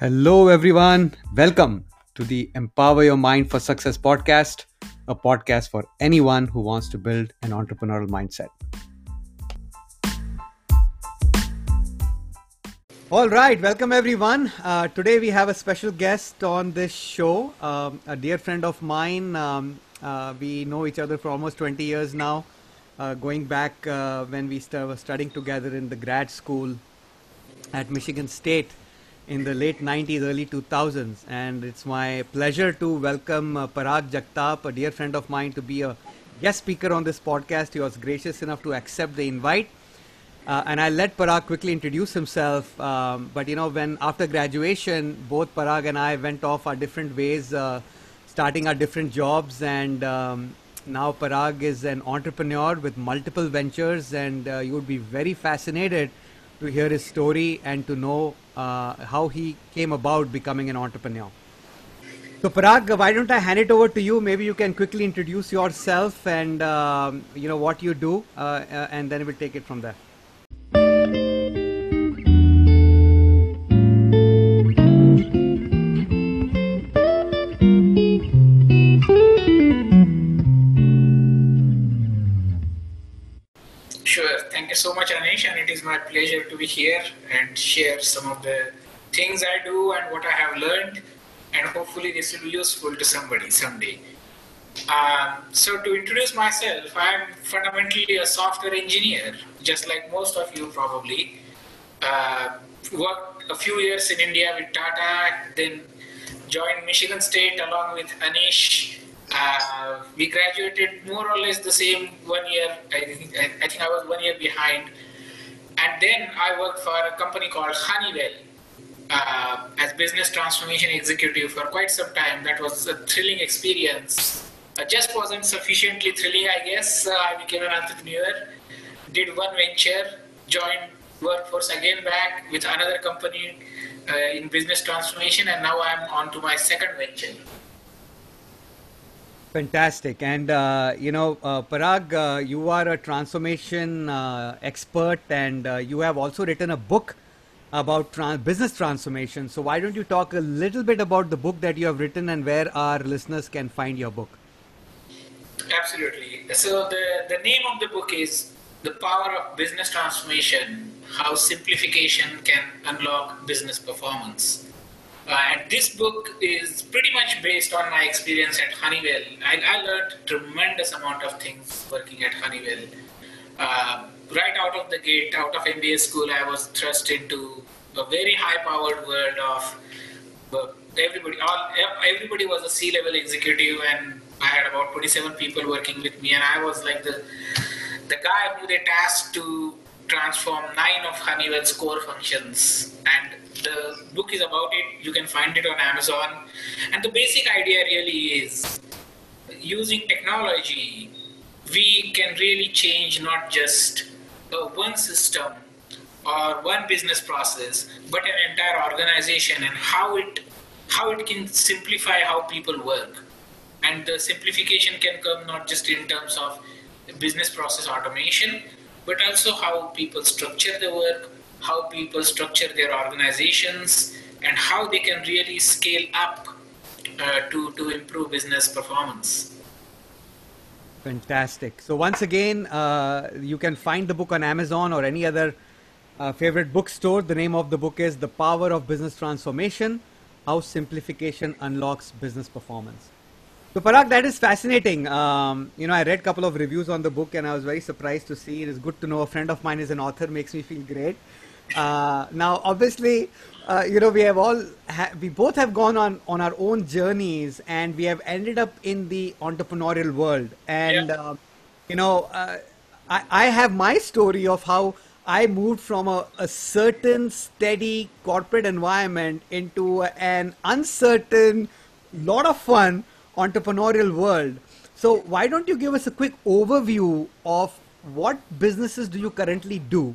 Hello, everyone. Welcome to the Empower Your Mind for Success podcast, a podcast for anyone who wants to build an entrepreneurial mindset. All right, welcome everyone. Uh, today we have a special guest on this show, um, a dear friend of mine. Um, uh, we know each other for almost 20 years now, uh, going back uh, when we st- were studying together in the grad school at Michigan State in the late 90s, early 2000s. And it's my pleasure to welcome uh, Parag Jagtap, a dear friend of mine, to be a guest speaker on this podcast. He was gracious enough to accept the invite. Uh, and I'll let Parag quickly introduce himself. Um, but you know, when after graduation, both Parag and I went off our different ways, uh, starting our different jobs. And um, now Parag is an entrepreneur with multiple ventures, and uh, you would be very fascinated to hear his story and to know uh, how he came about becoming an entrepreneur. So Parag, why don't I hand it over to you? Maybe you can quickly introduce yourself and um, you know what you do, uh, uh, and then we'll take it from there. It is my pleasure to be here and share some of the things I do and what I have learned, and hopefully this will be useful to somebody someday. Um, so, to introduce myself, I'm fundamentally a software engineer, just like most of you probably. Uh, worked a few years in India with Tata, then joined Michigan State along with Anish uh, we graduated more or less the same one year. I I, I think I was one year behind, and then I worked for a company called Honeywell uh, as business transformation executive for quite some time. That was a thrilling experience. Uh, just wasn't sufficiently thrilling, I guess. Uh, I became an entrepreneur, did one venture, joined workforce again back with another company uh, in business transformation, and now I'm on to my second venture. Fantastic. And, uh, you know, uh, Parag, uh, you are a transformation uh, expert and uh, you have also written a book about trans- business transformation. So, why don't you talk a little bit about the book that you have written and where our listeners can find your book? Absolutely. So, the, the name of the book is The Power of Business Transformation How Simplification Can Unlock Business Performance. And this book is pretty much based on my experience at Honeywell. I, I learned tremendous amount of things working at Honeywell. Uh, right out of the gate, out of MBA school, I was thrust into a very high-powered world of uh, everybody. All everybody was a C-level executive, and I had about 27 people working with me, and I was like the the guy who they tasked to transform nine of Honeywell's core functions. And the book is about it. You can find it on Amazon. And the basic idea really is using technology, we can really change not just uh, one system or one business process, but an entire organization and how it how it can simplify how people work. And the simplification can come not just in terms of business process automation, but also how people structure the work, how people structure their organizations, and how they can really scale up uh, to, to improve business performance. Fantastic. So, once again, uh, you can find the book on Amazon or any other uh, favorite bookstore. The name of the book is The Power of Business Transformation How Simplification Unlocks Business Performance. So Parag, that is fascinating. Um, you know, I read a couple of reviews on the book, and I was very surprised to see. It is good to know a friend of mine is an author. Makes me feel great. Uh, now, obviously, uh, you know, we have all ha- we both have gone on on our own journeys, and we have ended up in the entrepreneurial world. And Yeah. uh, you know, uh, I, I have my story of how I moved from a, a certain steady corporate environment into an uncertain, lot of fun entrepreneurial world. So why don't you give us a quick overview of what businesses do you currently do,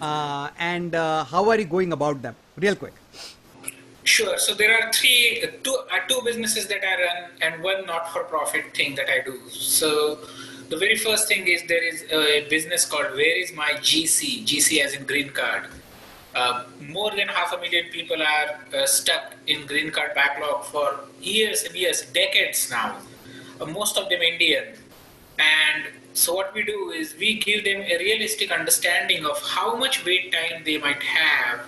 uh, and uh, how are you going about them? Real quick. Sure. So there are three, two, uh, two businesses that I run, and one not-for-profit thing that I do. So the very first thing is there is a business called Where Is My GC? GC as in green card. Uh, more than half a million people are uh, stuck in green card backlog for years and years, decades now. Uh, most of them Indian. And so what we do is we give them a realistic understanding of how much wait time they might have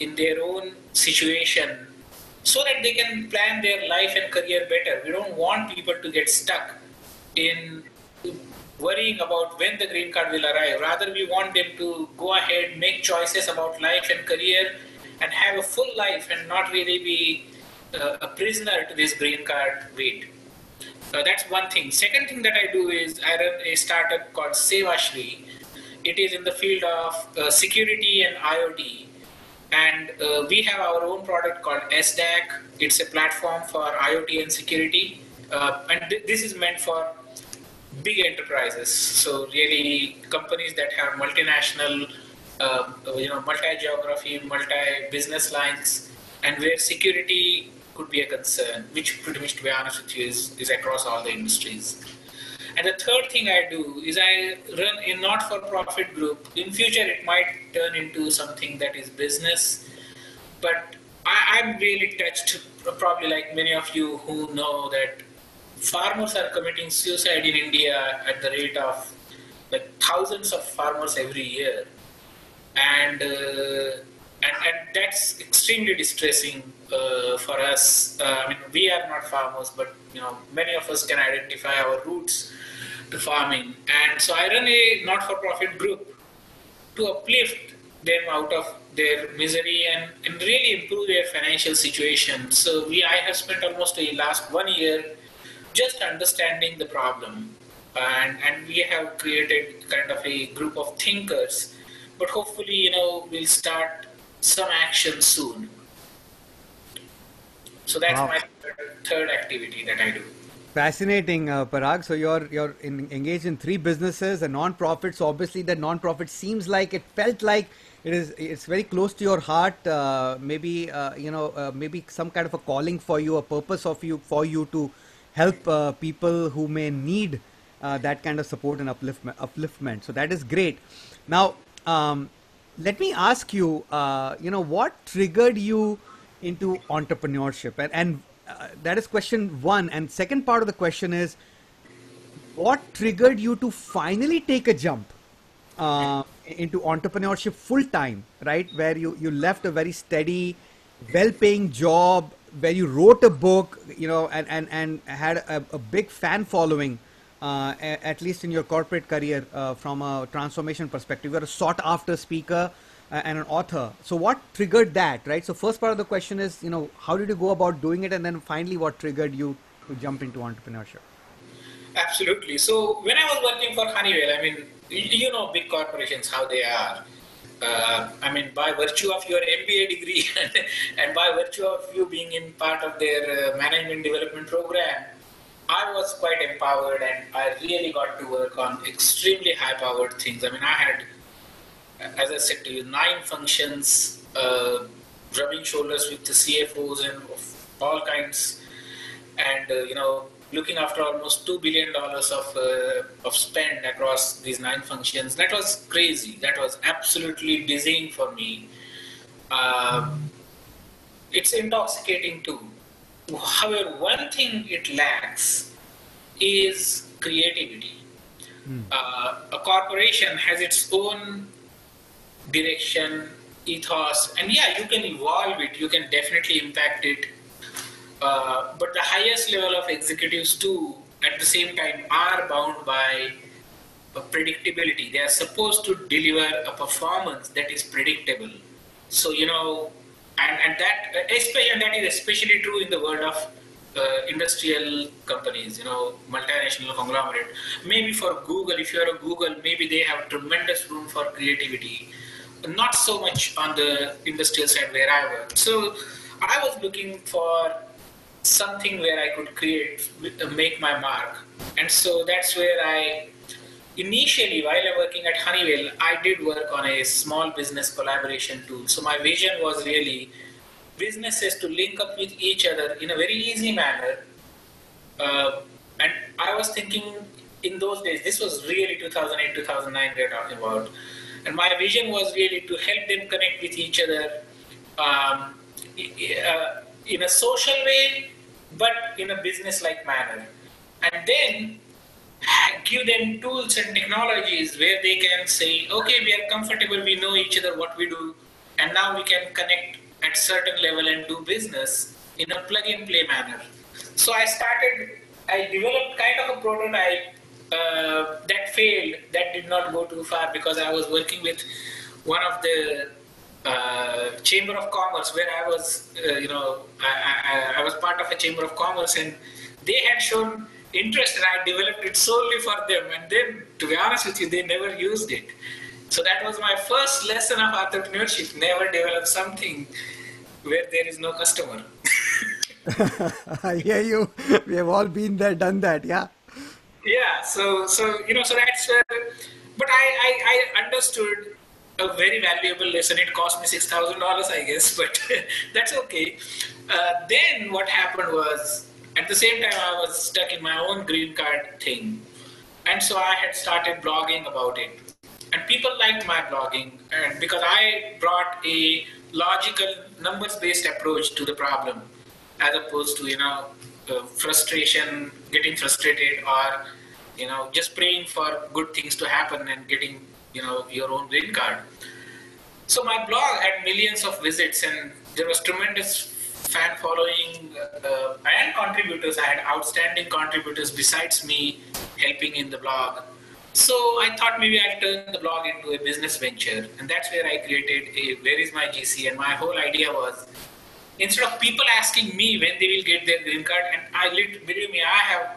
in their own situation so that they can plan their life and career better. We don't want people to get stuck in worrying about when the green card will arrive. Rather, we want them to go ahead, make choices about life and career, and have a full life and not really be uh, a prisoner to this green card wait. So that's one thing. Second thing that I do is I run a startup called Sewashree. It is in the field of uh, security and IoT and uh, we have our own product called SDAC. It's a platform for IoT and security. Uh, and th- this is meant for big enterprises. So really companies that have multinational, uh, you know, multi-geography, multi-business lines, and where security could be a concern, which pretty much, to be honest with you, is, is across all the industries. And the third thing I do is I run a not-for-profit group. In future, it might turn into something that is business, but I, am really touched, probably like many of you who know that farmers are committing suicide in India at the rate of like thousands of farmers every year, and uh, and, and that's extremely distressing uh, for us. Uh, I mean, we are not farmers, but you know, many of us can identify our roots to farming. And so I run a not-for-profit group to uplift them out of their misery and, and really improve their financial situation. So we, I have spent almost the last one year just understanding the problem. And, and we have created kind of a group of thinkers. But hopefully, you know, we'll start some action soon. So that's wow. my third, third activity that I do. Fascinating, uh, Parag. So you're you're in, engaged in three businesses, a non-profit. So obviously, that non-profit seems like it felt like it is. It's very close to your heart. Uh, maybe uh, you know, uh, maybe some kind of a calling for you, a purpose of you for you to help uh, people who may need uh, that kind of support and upliftment. Upliftment. So that is great. Now, um, let me ask you. you know, what triggered you into entrepreneurship, and, and uh, that is question one. And second part of the question is, what triggered you to finally take a jump uh, into entrepreneurship full time, right? Where you, you left a very steady, well paying job, where you wrote a book, you know, and, and, and had a, a big fan following, uh, at least in your corporate career uh, from a transformation perspective. You're a sought after speaker uh, and an author. So what triggered that, right? So first part of the question is, you know, how did you go about doing it, and then finally, what triggered you to jump into entrepreneurship? Absolutely. So when I was working for Honeywell, I mean, you know, big corporations how they are. Uh, I mean, by virtue of your MBA degree and, by virtue of you being in part of their uh, management development program, I was quite empowered and I really got to work on extremely high powered things. I mean, I had as I said to you, nine functions, uh, rubbing shoulders with the CFOs and all kinds, and uh, you know, looking after almost two billion dollars of uh, of spend across these nine functions. That was crazy. That was absolutely dizzying for me. Um, it's intoxicating too. However, one thing it lacks is creativity. Mm. Uh, a corporation has its own direction, ethos, and yeah, you can evolve it, you can definitely impact it. Uh, but the highest level of executives, too, at the same time, are bound by predictability. They are supposed to deliver a performance that is predictable. So, you know, and, and that, especially, and that is especially true in the world of uh, industrial companies, you know, multinational conglomerate. Maybe for Google, if you're a Google, maybe they have tremendous room for creativity not so much on the industrial side where I work. So I was looking for something where I could create, make my mark. And so that's where I, initially, while I was working at Honeywell, I did work on a small business collaboration tool. So my vision was really businesses to link up with each other in a very easy manner. Uh, and I was thinking in those days, this was really 2008, 2009 we're talking about And my vision was really to help them connect with each other um, uh, in a social way, but in a business-like manner. And then give them tools and technologies where they can say, okay, we are comfortable, we know each other, what we do, and now we can connect at certain level and do business in a plug and play manner. So I started, I developed kind of a prototype uh, that failed, that did not go too far because I was working with one of the uh, Chamber of Commerce where I was, uh, you know, I, I, I was part of a Chamber of Commerce and they had shown interest and I developed it solely for them. And then, to be honest with you, they never used it. So that was my first lesson of entrepreneurship. Never develop something where there is no customer. I hear you. We have all been there, done that. Yeah. Yeah. So, so you know, so that's where. But I, I, I understood a very valuable lesson. It cost me six thousand dollars, I guess, but that's okay. Uh, then what happened was at the same time, I was stuck in my own green card thing. And so I had started blogging about it. And people liked my blogging and because I brought a logical, numbers based approach to the problem as opposed to, you know, uh, frustration, getting frustrated, or, you know, just praying for good things to happen and getting, you know, your own green card. So my blog had millions of visits and there was tremendous fan following uh, and contributors. I had outstanding contributors besides me helping in the blog. So I thought maybe I'll turn the blog into a business venture, and that's where I created a Where is my GC? And my whole idea was instead of people asking me when they will get their green card, and I believe me, I have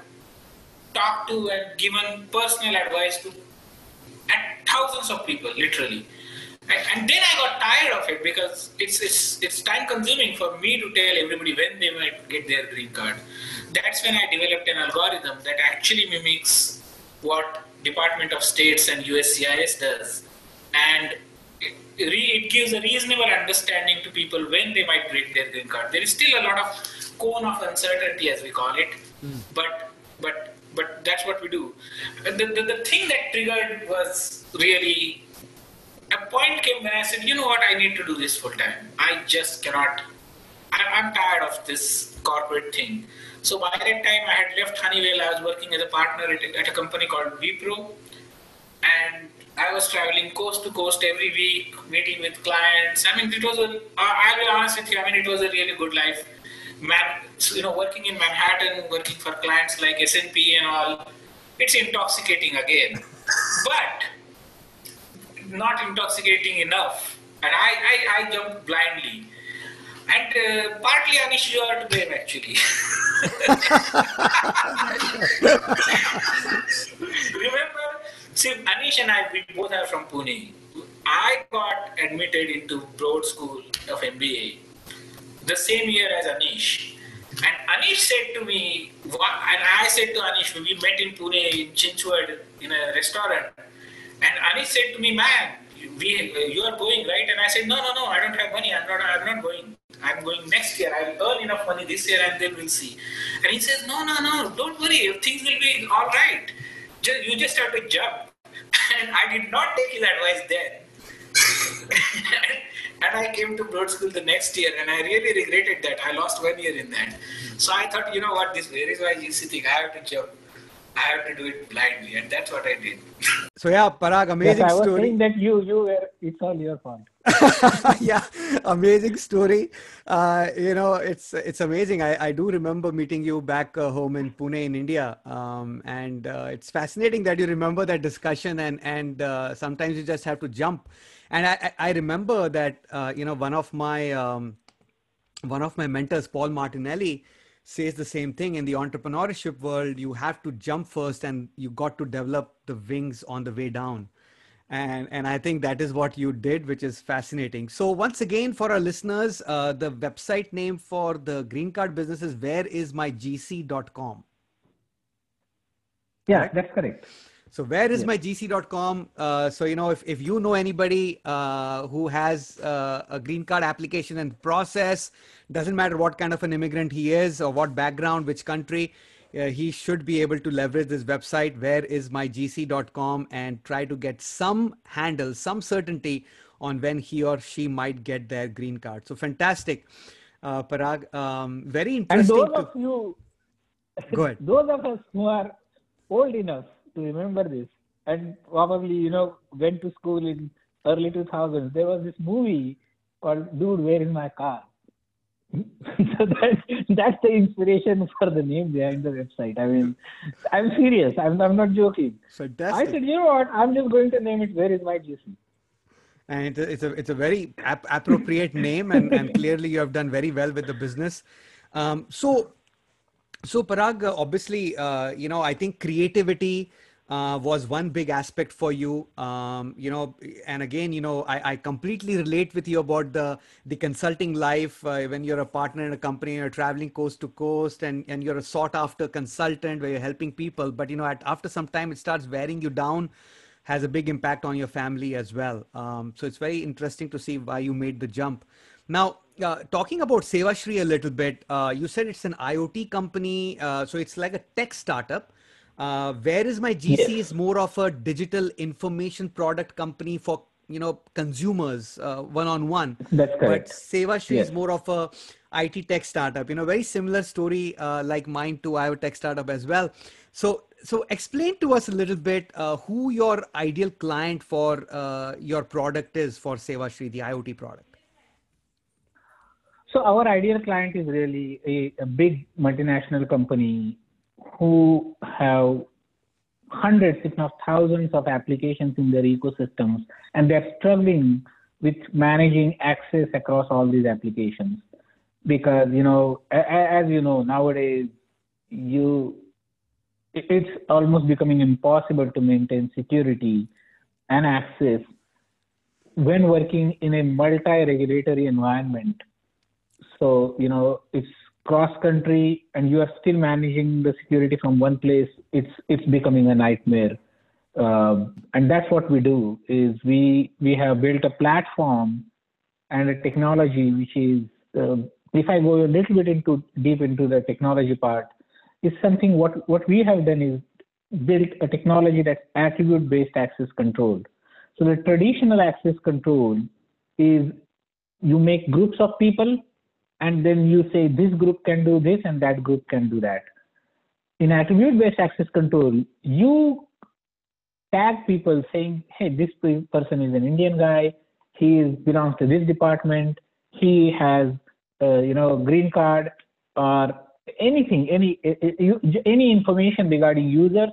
talked to and given personal advice to thousands of people, literally. And then I got tired of it because it's it's it's time consuming for me to tell everybody when they might get their green card. That's when I developed an algorithm that actually mimics what Department of States and USCIS does, and it, it gives a reasonable understanding to people when they might get their green card. There is still a lot of cone of uncertainty, as we call it, mm. but but but that's what we do. The, the, the thing that triggered was really a point came when I said, you know what, I need to do this full time. I just cannot. I'm tired of this corporate thing. So by that time, I had left Honeywell. I was working as a partner at a, at a company called Wipro, and I was traveling coast to coast every week, meeting with clients. I mean, it was a. I'll be honest with you. I mean, it was a really good life. Man, you know, working in Manhattan, working for clients like S&P and all, it's intoxicating again. But not intoxicating enough, and I, I, I jumped blindly. And uh, partly Anish, you are to blame actually. Remember, see, Anish and I, we both are from Pune. I got admitted into Broad School of MBA the same year as Anish. And Anish said to me, and I said to Anish, we met in Pune in Chinchwad in a restaurant. And Anish said to me, man, we, you are going, right? And I said, no, no, no, I don't have money. I'm not, I'm not going. I'm going next year. I'll earn enough money this year and then we'll see. And he says, no, no, no, don't worry. Things will be all right. Just, you just have to jump. And I did not take his advice then. and I came to Broad School the next year and I really regretted that. I lost one year in that. So I thought, you know what, this is my GC thing? I have to jump. I have to do it blindly, and that's what I did. So yeah, Parag, amazing yes, I was story. saying that you you were it's all your fault. yeah, amazing story. Uh, you know, it's it's amazing. I, I do remember meeting you back uh, home in Pune in India, um, and uh, it's fascinating that you remember that discussion. And and uh, sometimes you just have to jump. And I I remember that uh, you know one of my um, one of my mentors, Paul Martinelli says the same thing. In the entrepreneurship world you have to jump first and you got to develop the wings on the way down. And and i think that is what you did which is fascinating. So once again for our listeners uh, the website name for the green card business is where is my gc.com yeah that's correct so where is my gc.com? Uh, so, you know, if, if you know anybody uh, who has uh, a green card application and process, doesn't matter what kind of an immigrant he is or what background, which country, uh, he should be able to leverage this website, whereismygc.com, and try to get some handle, some certainty on when he or she might get their green card. So fantastic, uh, Parag. Um, very And those to- of you, Go ahead. those of us who are old enough to remember this, and probably you know went to school in early 2000s, there was this movie called "Dude, Where Is My Car." so that, that's the inspiration for the name behind the website. I mean, I'm serious. I'm, I'm not joking. So, I said, you know what? I'm just going to name it "Where Is My GC." and it's a, it's a it's a very ap- appropriate name and, and clearly you have done very well with the business um, so so parag obviously uh, you know i think creativity uh, was one big aspect for you um, you know and again you know I, I completely relate with you about the the consulting life uh, when you're a partner in a company you're traveling coast to coast and and you're a sought after consultant where you're helping people but you know at, after some time it starts wearing you down has a big impact on your family as well. Um, so it's very interesting to see why you made the jump. Now, uh, talking about Sewashree a little bit, uh, you said it's an IoT company, uh, so it's like a tech startup. Uh, where is my GC is more of a digital information product company for you know consumers one on one. That's correct. But correct. Sewashree is more of a IT tech startup. You know, very similar story uh, like mine have a tech startup as well. So, so explain to us a little bit uh, who your ideal client for uh, your product is for Sewashree, the IoT product. So our ideal client is really a, a big multinational company who have hundreds, if not thousands, of applications in their ecosystems, and they're struggling with managing access across all these applications. Because you know, as you know, nowadays you it's almost becoming impossible to maintain security and access when working in a multi-regulatory environment so you know it's cross country and you are still managing the security from one place it's it's becoming a nightmare. Um, and that's what we do is we we have built a platform and a technology which is um if i go a little bit into deep into the technology part is something what what we have done is built a technology that's attribute based access control. So the traditional access control is you make groups of people and then you say this group can do this and that group can do that. In attribute based access control, you tag people saying, hey, this person is an Indian guy, he belongs to this department, he has, uh, you know, green card or anything, any, any information regarding users.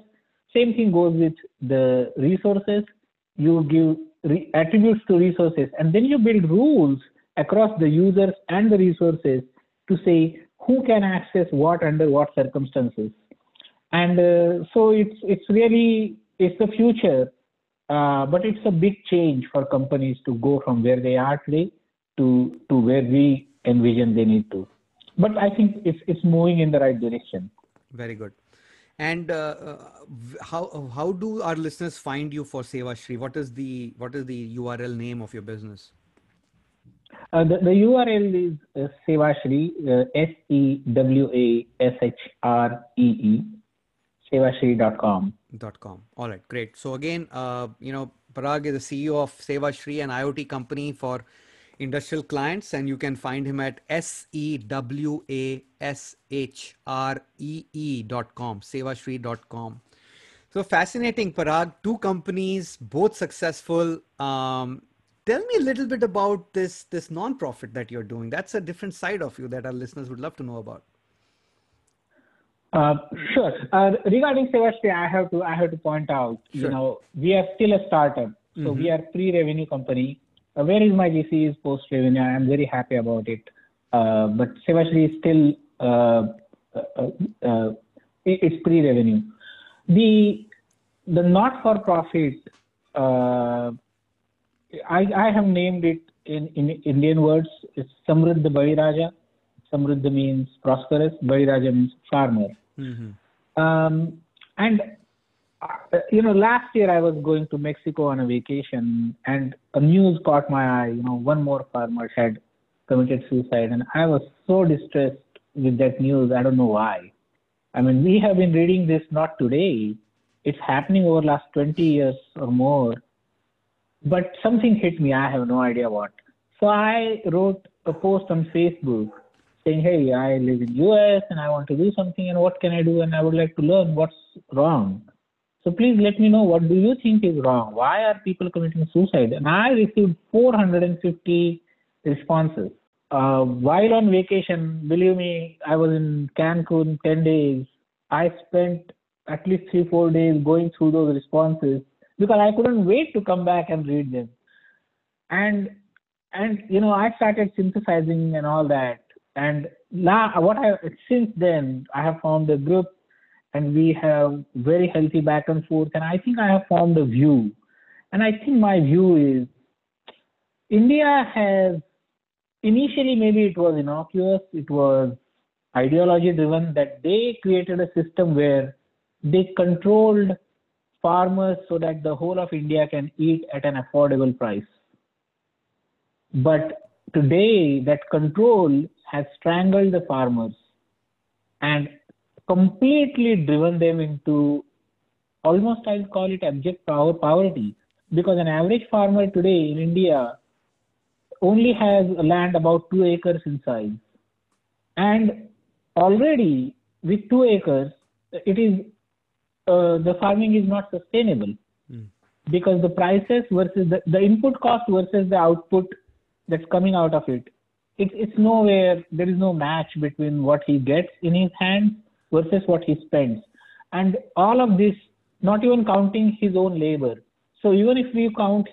Same thing goes with the resources. You give attributes to resources and then you build rules across the users and the resources to say who can access what under what circumstances and uh, so it's it's really it's the future uh, but it's a big change for companies to go from where they are today to to where we envision they need to but i think it's it's moving in the right direction Very good. And uh, uh, how how do our listeners find you for Sewashree? What is the what is the URL name of your business? Uh, the, the url is uh, sewashree uh, s e w a s h r e e sewashree.com dot com. All right, great. So again, uh, you know, Parag is the CEO of Sewashree, an IoT company for industrial clients, and you can find him at s e w a s h r e e dot com, sewashree dot com. So fascinating, Parag. Two companies, both successful. Um, tell me a little bit about this this non-profit that you're doing. That's a different side of you that our listeners would love to know about. Uh, Sure. Uh, Regarding Sewashree, I have to I have to point out, you know, we are still a startup, so we are pre-revenue company. Uh, Where is my GC is post-revenue. I am very happy about it. Uh, But Sewashree is still uh, uh, it- it's pre-revenue. The the not-for-profit, uh, I I have named it in in Indian words. It's Samruddha Baliraja. Samruddha means prosperous. Baliraja means farmer. Mm-hmm. Um, and uh, you know, last year I was going to Mexico on a vacation, and a news caught my eye. You know, one more farmer had committed suicide, and I was so distressed with that news. I don't know why. I mean, we have been reading this not today. It's happening over last 20 years or more. But something hit me. I have no idea what. So I wrote a post on Facebook saying, "Hey, I live in US and I want to do something, and what can I do? And I would like to learn what's wrong." So please let me know what do you think is wrong? Why are people committing suicide? And I received 450 responses. Uh, while on vacation, believe me, I was in Cancun 10 days. I spent at least three, four days going through those responses because I couldn't wait to come back and read them. And and you know, I started synthesizing and all that. And now, what I since then, I have formed a group and we have very healthy back and forth. And I think I have formed a view. And I think my view is India has initially maybe it was innocuous, it was ideology driven that they created a system where they controlled farmers so that the whole of India can eat at an affordable price. But today, that control has strangled the farmers. And completely driven them into almost I'll call it abject power poverty because an average farmer today in India only has land about two acres in size, and already with two acres, it is uh, the farming is not sustainable mm. because the prices versus the, the input cost versus the output that's coming out of it, it's it's nowhere. There is no match between what he gets in his hands versus what he spends. And all of this, not even counting his own labor. So even if we count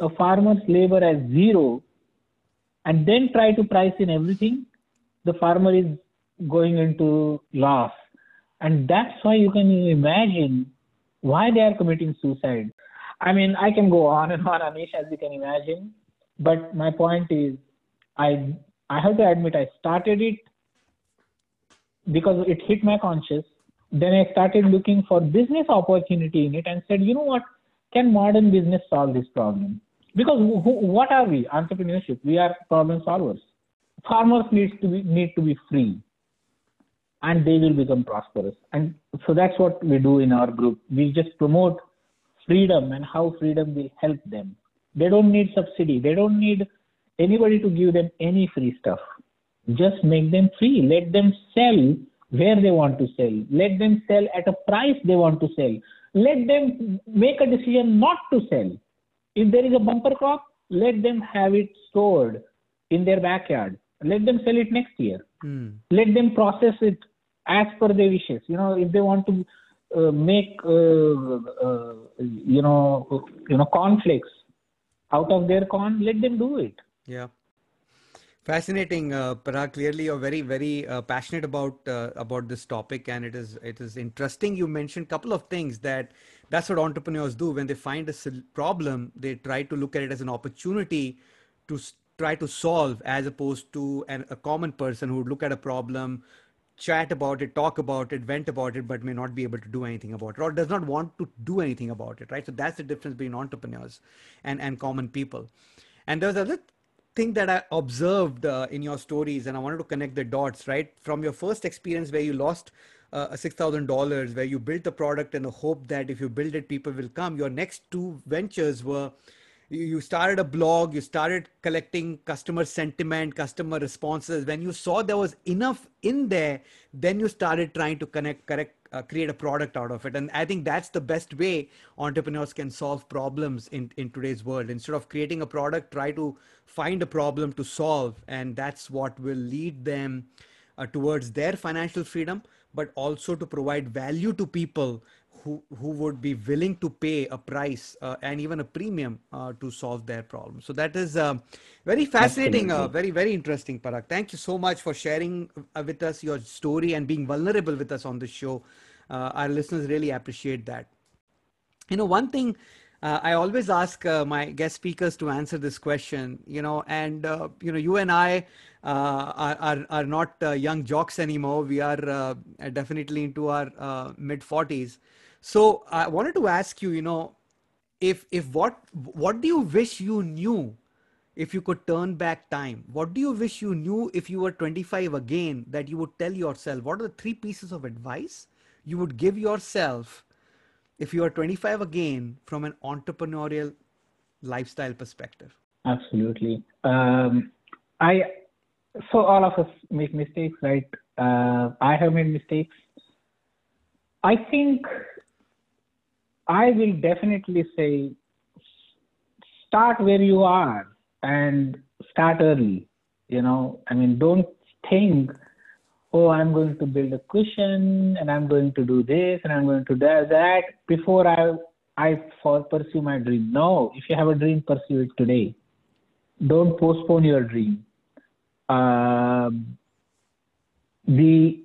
a farmer's labor as zero and then try to price in everything, the farmer is going into loss. And that's why you can imagine why they are committing suicide. I mean, I can go on and on, Anish, as you can imagine. But my point is, I I have to admit, I started it because it hit my conscience. then i started looking for business opportunity in it and said you know what can modern business solve this problem because who, what are we entrepreneurship we are problem solvers farmers needs to be need to be free and they will become prosperous and so that's what we do in our group we just promote freedom and how freedom will help them they don't need subsidy they don't need anybody to give them any free stuff just make them free. Let them sell where they want to sell. Let them sell at a price they want to sell. Let them make a decision not to sell. If there is a bumper crop, let them have it stored in their backyard. Let them sell it next year. Hmm. Let them process it as per their wishes. You know, if they want to uh, make uh, uh, you know you know cornflakes out of their corn, let them do it. Yeah. Fascinating, uh, Parag. Clearly, you're very, very uh, passionate about uh, about this topic, and it is it is interesting. You mentioned a couple of things that that's what entrepreneurs do when they find a problem. They try to look at it as an opportunity to try to solve, as opposed to an, a common person who would look at a problem, chat about it, talk about it, vent about it, but may not be able to do anything about it, or does not want to do anything about it. Right. So that's the difference between entrepreneurs and and common people. And there's another thing that I observed uh, in your stories, and I wanted to connect the dots, right? From your first experience where you lost uh, $6,000, where you built the product in the hope that if you build it, people will come. Your next two ventures were you started a blog, you started collecting customer sentiment, customer responses. When you saw there was enough in there, then you started trying to connect, correct, uh, create a product out of it. And I think that's the best way entrepreneurs can solve problems in, in today's world. Instead of creating a product, try to find a problem to solve. And that's what will lead them uh, towards their financial freedom, but also to provide value to people who who would be willing to pay a price uh, and even a premium uh, to solve their problem. So that is uh, very fascinating, uh, very very interesting, Parag. Thank you so much for sharing uh, with us your story and being vulnerable with us on the show. Uh, our listeners really appreciate that. You know, one thing. I always ask my guest speakers to answer this question, you know, and you know, you and I are, are, are not young jocks anymore. We are definitely into our mid 40s so I wanted to ask you, you know, if if what what do you wish you knew if you could turn back time, what do you wish you knew if you were 25 again that you would tell yourself? What are the three pieces of advice you would give yourself if you are 25 again from an entrepreneurial lifestyle perspective? Absolutely. Um, I so all of us make mistakes, right? Uh, I have made mistakes. I think I will definitely say start where you are and start early. You know, I mean, don't think, oh, I'm going to build a cushion and I'm going to do this and I'm going to do that before I I pursue my dream. No, if you have a dream, pursue it today. Don't postpone your dream. Um, the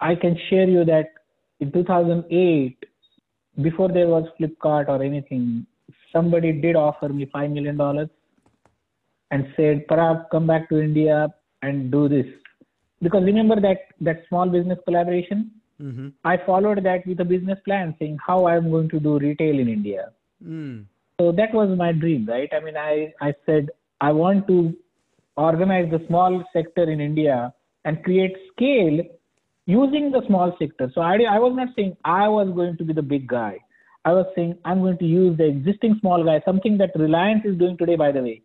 I can share you that in 2008, before there was Flipkart or anything, somebody did offer me five million dollars and said, "Parag, come back to India and do this." Because remember that that small business collaboration, Mm-hmm. I followed that with a business plan, saying how I'm going to do retail in India. Mm. So that was my dream, right? I mean, I I said I want to organize the small sector in India and create scale using the small sector. So I, I was not saying I was going to be the big guy. I was saying I'm going to use the existing small guy, something that Reliance is doing today, by the way.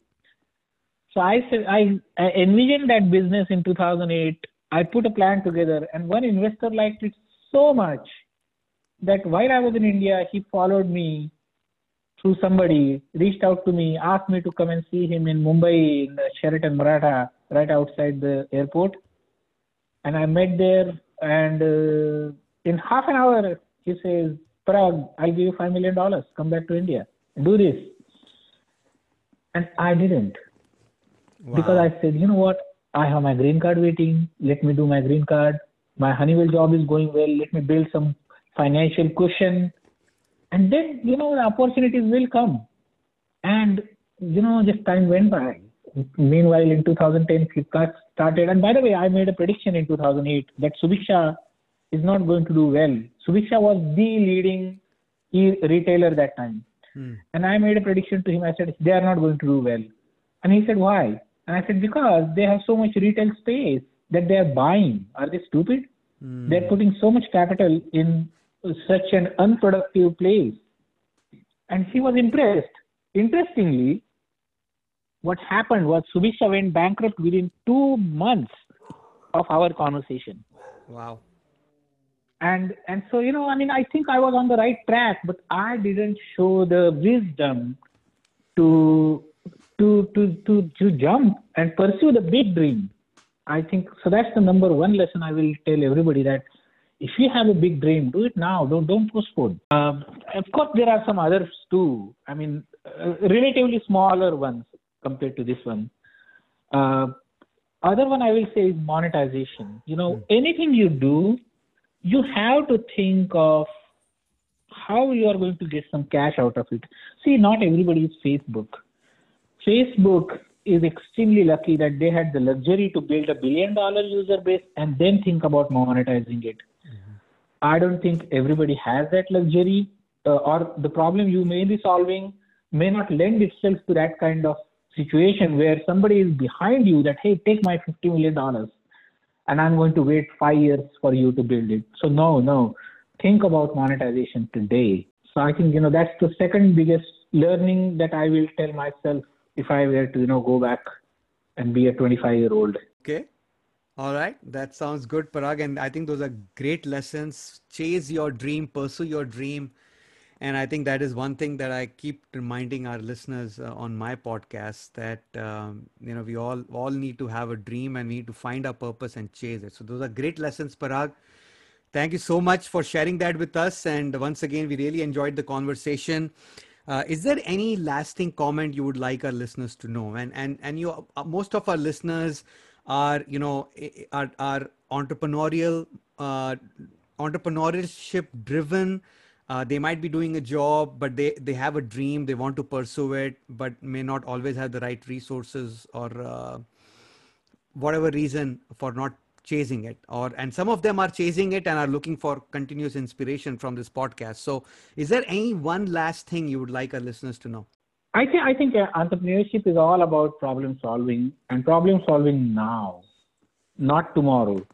So I said I, I envisioned that business in 2008. I put a plan together, and one investor liked it so much that while I was in India, he followed me through somebody, reached out to me, asked me to come and see him in Mumbai in the Sheraton Maratha, right outside the airport. And I met there, and uh, in half an hour, he says, Parag, I'll give you $5 million. Come back to India. Do this. And I didn't because I said, you know what? I have my green card waiting. Let me do my green card. My Honeywell job is going well. Let me build some financial cushion. And then, you know, the opportunities will come. And, you know, just time went by. Meanwhile, in 2010, Flipkart started. And by the way, I made a prediction in 2008 that Subiksha is not going to do well. Subiksha was the leading e-retailer that time. Mm. And I made a prediction to him. I said, they are not going to do well. And he said, why? And I said, because they have so much retail space that they are buying. Are they stupid? Mm. They're putting so much capital in such an unproductive place. And he was impressed. Interestingly, what happened was Subiksha went bankrupt within two months of our conversation. Wow. And and so you know, I mean, I think I was on the right track, but I didn't show the wisdom to to to to to jump and pursue the big dream. I think so. That's the number one lesson I will tell everybody that if you have a big dream, do it now. Don't don't postpone. Um, of course, there are some others too. I mean, uh, relatively smaller ones compared to this one. Uh, other one I will say is monetization. You know, anything you do, you have to think of how you are going to get some cash out of it. See, not everybody is Facebook. Facebook is extremely lucky that they had the luxury to build a billion dollar user base and then think about monetizing it. I don't think everybody has that luxury, uh, or the problem you may be solving may not lend itself to that kind of situation where somebody is behind you that, hey, take my $50 million and I'm going to wait five years for you to build it. So, no, no, think about monetization today. So, I think, you know, that's the second biggest learning that I will tell myself if I were to, you know, go back and be a 25 year old. Okay. All right. That sounds good, Parag. And I think those are great lessons. Chase your dream, pursue your dream. And I think that is one thing that I keep reminding our listeners uh, on my podcast that um, you know we all all need to have a dream and we need to find our purpose and chase it. So those are great lessons, Parag. Thank you so much for sharing that with us. And once again, we really enjoyed the conversation. Uh, is there any lasting comment you would like our listeners to know? And and and you, uh, most of our listeners are you know are are entrepreneurial, uh, entrepreneurship driven. Uh, they might be doing a job, but they they have a dream. They want to pursue it, but may not always have the right resources or uh, whatever reason for not chasing it or and some of them are chasing it and are looking for continuous inspiration from this podcast so is there any one last thing you would like our listeners to know I think I think uh, entrepreneurship is all about problem solving and problem solving now, not tomorrow,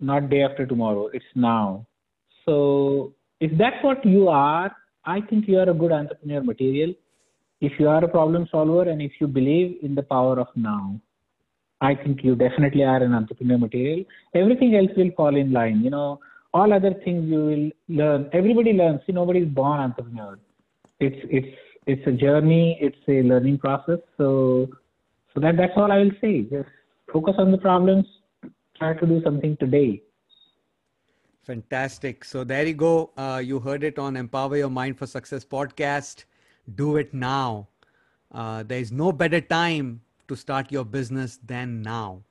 not day after tomorrow. It's now. So if that's what you are, I think you are a good entrepreneur material. If you are a problem solver and if you believe in the power of now, I think you definitely are an entrepreneur material. Everything else will fall in line. You know, all other things you will learn. Everybody learns. See, nobody is born entrepreneur. It's it's it's a journey. It's a learning process. So so that that's all I will say. Just focus on the problems. Try to do something today. Fantastic. So there you go. Uh, you heard it on Empower Your Mind for Success podcast. Do it now. Uh, there is no better time to start your business than now.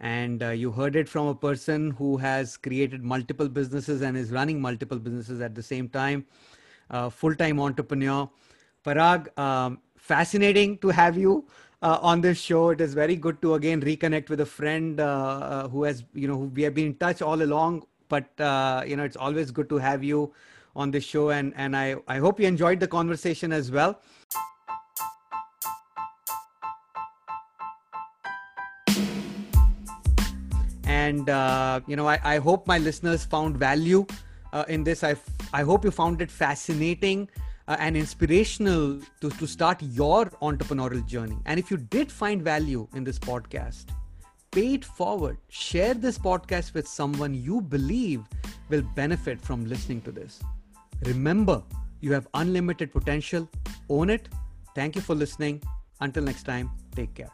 And uh, you heard it from a person who has created multiple businesses and is running multiple businesses at the same time, uh, full time entrepreneur. Parag, um, fascinating to have you. Uh, on this show. It is very good to again reconnect with a friend uh, uh, who has, you know, who we have been in touch all along. But uh, you know, it's always good to have you on this show, and and I I hope you enjoyed the conversation as well. and uh, you know I, I, hope my listeners found value uh, in this I, I hope you found it fascinating uh, and inspirational to, to start your entrepreneurial journey and if you did find value in this podcast pay it forward share this podcast with someone you believe will benefit from listening to this. Remember you have unlimited potential. Own it. Thank you for listening. Until next time take care